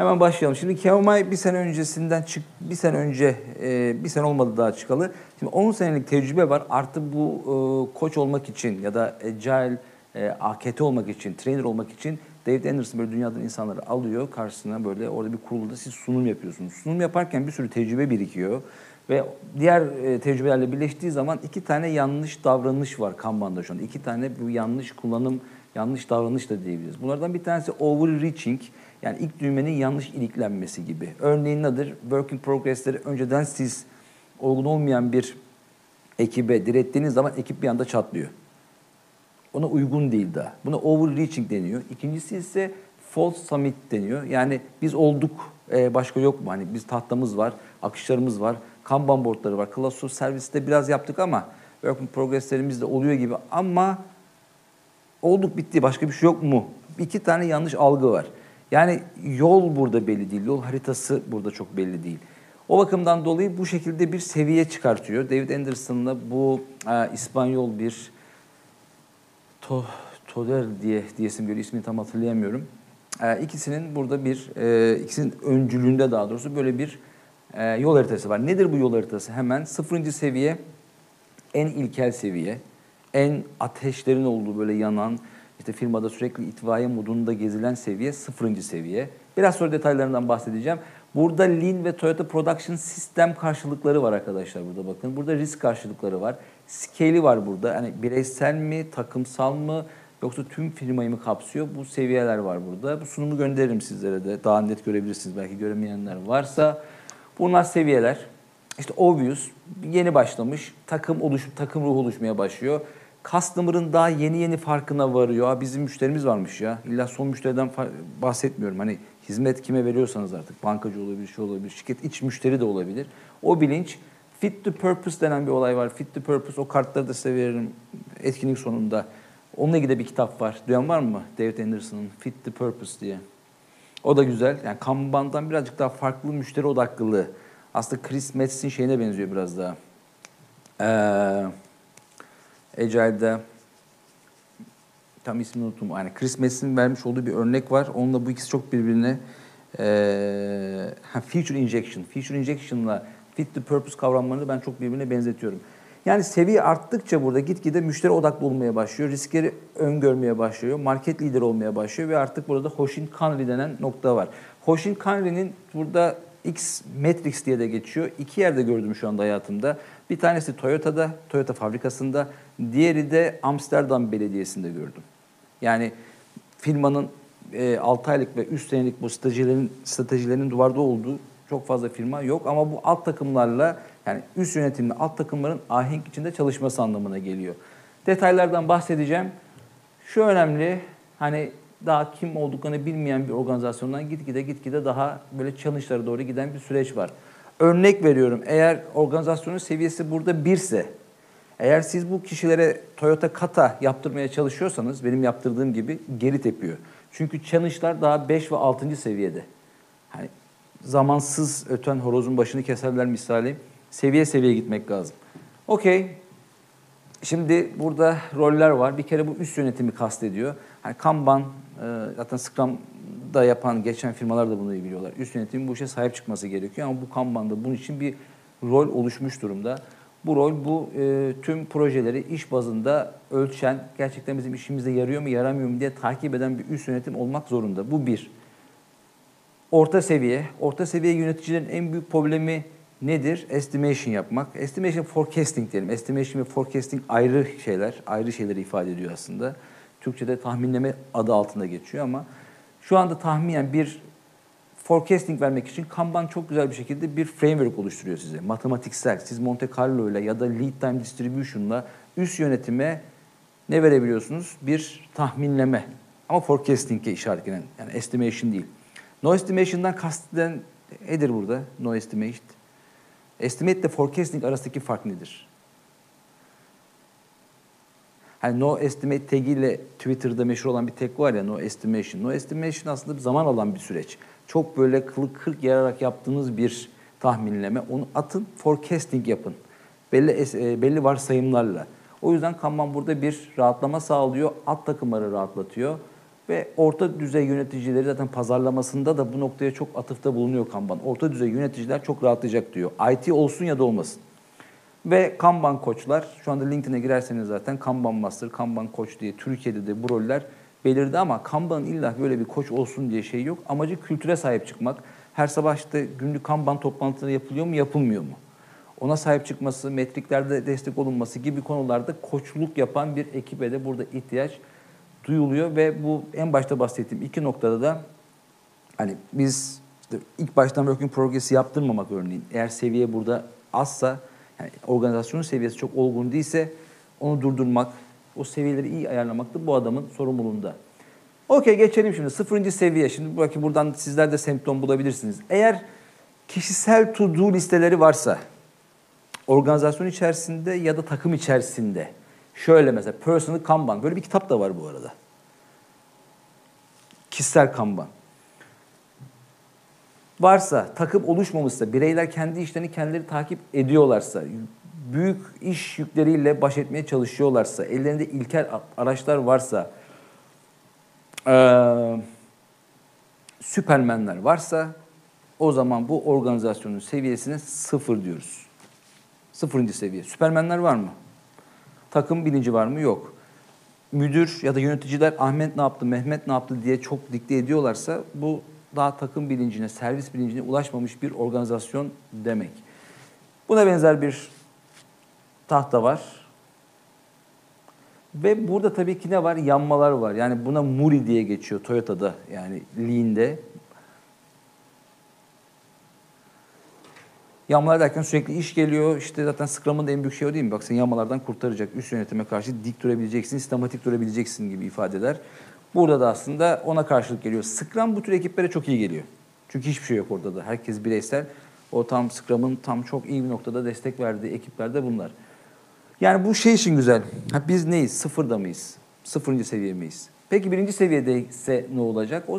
Hemen başlayalım. Şimdi Keomay bir sene öncesinden çık, bir sene önce, e, bir sene olmadı daha çıkalı. Şimdi 10 senelik tecrübe var. Artı bu e, koç olmak için ya da agile, e, AKT olmak için, trainer olmak için David Anderson böyle dünyadan insanları alıyor karşısına böyle orada bir kurulda siz sunum yapıyorsunuz. Sunum yaparken bir sürü tecrübe birikiyor. Ve diğer e, tecrübelerle birleştiği zaman iki tane yanlış davranış var Kanban'da şu an. İki tane bu yanlış kullanım, yanlış davranış da diyebiliriz. Bunlardan bir tanesi overreaching. Yani ilk düğmenin yanlış iliklenmesi gibi. Örneğin nedir? Work in progress'leri önceden siz olgun olmayan bir ekibe direttiğiniz zaman ekip bir anda çatlıyor. Ona uygun değil daha. Buna overreaching deniyor. İkincisi ise false summit deniyor. Yani biz olduk, e, başka yok mu? Hani biz tahtamız var, akışlarımız var, Kanban boardları var. Cluster serviste biraz yaptık ama work in progress'lerimiz de oluyor gibi ama olduk bitti başka bir şey yok mu? İki tane yanlış algı var. Yani yol burada belli değil, yol haritası burada çok belli değil. O bakımdan dolayı bu şekilde bir seviye çıkartıyor. David Anderson'la bu e, İspanyol bir to, Toder diye diyesim geliyor, ismini tam hatırlayamıyorum. E, ikisinin burada bir, e, ikisinin öncülüğünde daha doğrusu böyle bir e, yol haritası var. Nedir bu yol haritası? Hemen sıfırıncı seviye, en ilkel seviye, en ateşlerin olduğu böyle yanan, işte firmada sürekli itfaiye modunda gezilen seviye sıfırıncı seviye. Biraz sonra detaylarından bahsedeceğim. Burada Lean ve Toyota Production System karşılıkları var arkadaşlar burada bakın. Burada risk karşılıkları var. Scale'i var burada. Hani bireysel mi, takımsal mı yoksa tüm firmayı mı kapsıyor? Bu seviyeler var burada. Bu sunumu gönderirim sizlere de. Daha net görebilirsiniz belki göremeyenler varsa. Bunlar seviyeler. İşte obvious yeni başlamış. Takım oluşup takım ruhu oluşmaya başlıyor. Customer'ın daha yeni yeni farkına varıyor. Bizim müşterimiz varmış ya. İlla son müşteriden bahsetmiyorum. Hani hizmet kime veriyorsanız artık bankacı olabilir, şey olabilir, şirket iç müşteri de olabilir. O bilinç fit to purpose denen bir olay var. Fit to purpose o kartları da size veririm etkinlik sonunda. Onunla ilgili bir kitap var. Duyan var mı? David Anderson'ın Fit to Purpose diye. O da güzel. Yani Kanban'dan birazcık daha farklı müşteri odaklılığı. Aslında Chris Metz'in şeyine benziyor biraz daha. Ee, Agile'de tam ismini unuttum. Yani Chris Metz'in vermiş olduğu bir örnek var. Onunla bu ikisi çok birbirine e, ha, feature injection. Feature injection'la fit to purpose kavramlarını ben çok birbirine benzetiyorum. Yani seviye arttıkça burada gitgide müşteri odaklı olmaya başlıyor. Riskleri öngörmeye başlıyor. Market lider olmaya başlıyor ve artık burada Hoshin Kanri denen nokta var. Hoshin Kanri'nin burada X Matrix diye de geçiyor. İki yerde gördüm şu anda hayatımda. Bir tanesi Toyota'da, Toyota fabrikasında. Diğeri de Amsterdam Belediyesi'nde gördüm. Yani firmanın e, 6 aylık ve üst senelik bu stratejilerin, stratejilerin duvarda olduğu çok fazla firma yok. Ama bu alt takımlarla yani üst yönetimli alt takımların ahenk içinde çalışması anlamına geliyor. Detaylardan bahsedeceğim. Şu önemli, hani daha kim olduklarını bilmeyen bir organizasyondan gitgide gitgide daha böyle challenge'lara doğru giden bir süreç var. Örnek veriyorum, eğer organizasyonun seviyesi burada birse, eğer siz bu kişilere Toyota Kata yaptırmaya çalışıyorsanız, benim yaptırdığım gibi geri tepiyor. Çünkü challenge'lar daha 5 ve 6. seviyede. Hani zamansız öten horozun başını keserler misali. Seviye seviye gitmek lazım. Okey. Şimdi burada roller var. Bir kere bu üst yönetimi kastediyor. Hani Kanban, e, zaten Scrum'da yapan geçen firmalar da bunu iyi biliyorlar. Üst yönetimin bu işe sahip çıkması gerekiyor ama bu Kanban'da bunun için bir rol oluşmuş durumda. Bu rol bu e, tüm projeleri iş bazında ölçen, gerçekten bizim işimize yarıyor mu yaramıyor mu diye takip eden bir üst yönetim olmak zorunda. Bu bir. Orta seviye, orta seviye yöneticilerin en büyük problemi nedir? Estimation yapmak. Estimation forecasting diyelim. Estimation ve forecasting ayrı şeyler, ayrı şeyleri ifade ediyor aslında. Türkçe'de tahminleme adı altında geçiyor ama şu anda tahminen bir forecasting vermek için Kanban çok güzel bir şekilde bir framework oluşturuyor size. Matematiksel. Siz Monte Carlo ile ya da lead time distribution'la üst yönetime ne verebiliyorsunuz? Bir tahminleme. Ama forecasting'e işaretlenen. Yani estimation değil. No estimation'dan kasteden nedir burada? No estimation. Estimate ile forecasting arasındaki fark nedir? Hani no estimate tagiyle Twitter'da meşhur olan bir tag var ya no estimation. No estimation aslında bir zaman alan bir süreç. Çok böyle kılık kırk yararak yaptığınız bir tahminleme. Onu atın, forecasting yapın. Belli e, belli varsayımlarla. O yüzden Kanban burada bir rahatlama sağlıyor. Alt takımları rahatlatıyor. Ve orta düzey yöneticileri zaten pazarlamasında da bu noktaya çok atıfta bulunuyor Kanban. Orta düzey yöneticiler çok rahatlayacak diyor. IT olsun ya da olmasın. Ve Kanban koçlar, şu anda LinkedIn'e girerseniz zaten Kanban Master, Kanban Koç diye Türkiye'de de bu roller belirdi ama Kanban'ın illa böyle bir koç olsun diye şey yok. Amacı kültüre sahip çıkmak. Her sabah işte günlük Kanban toplantıları yapılıyor mu, yapılmıyor mu? Ona sahip çıkması, metriklerde destek olunması gibi konularda koçluk yapan bir ekibe de burada ihtiyaç duyuluyor ve bu en başta bahsettiğim iki noktada da hani biz işte ilk baştan working progress'i yaptırmamak örneğin eğer seviye burada azsa yani organizasyonun seviyesi çok olgun değilse onu durdurmak, o seviyeleri iyi ayarlamak da bu adamın sorumluluğunda. Okey geçelim şimdi sıfırıncı seviye. Şimdi belki buradan sizler de semptom bulabilirsiniz. Eğer kişisel to do listeleri varsa organizasyon içerisinde ya da takım içerisinde şöyle mesela personal kanban böyle bir kitap da var bu arada. Kişisel kanban. Varsa, takım oluşmamışsa, bireyler kendi işlerini kendileri takip ediyorlarsa, büyük iş yükleriyle baş etmeye çalışıyorlarsa, ellerinde ilkel araçlar varsa, eee süpermenler varsa o zaman bu organizasyonun seviyesine sıfır diyoruz. Sıfırıncı seviye. Süpermenler var mı? Takım bilinci var mı? Yok. Müdür ya da yöneticiler Ahmet ne yaptı, Mehmet ne yaptı diye çok dikte ediyorlarsa bu daha takım bilincine, servis bilincine ulaşmamış bir organizasyon demek. Buna benzer bir tahta var. Ve burada tabii ki ne var? Yanmalar var. Yani buna Muri diye geçiyor Toyota'da yani Lean'de. Yanmalar derken sürekli iş geliyor. İşte zaten Scrum'ın da en büyük şey o değil mi? Bak seni yanmalardan kurtaracak. Üst yönetime karşı dik durabileceksin, sistematik durabileceksin gibi ifadeler. Burada da aslında ona karşılık geliyor. Scrum bu tür ekiplere çok iyi geliyor. Çünkü hiçbir şey yok orada da. Herkes bireysel. O tam Scrum'ın tam çok iyi bir noktada destek verdiği ekipler de bunlar. Yani bu şey için güzel. Ha, biz neyiz? Sıfırda mıyız? Sıfırıncı seviye miyiz? Peki birinci seviyede ise ne olacak? O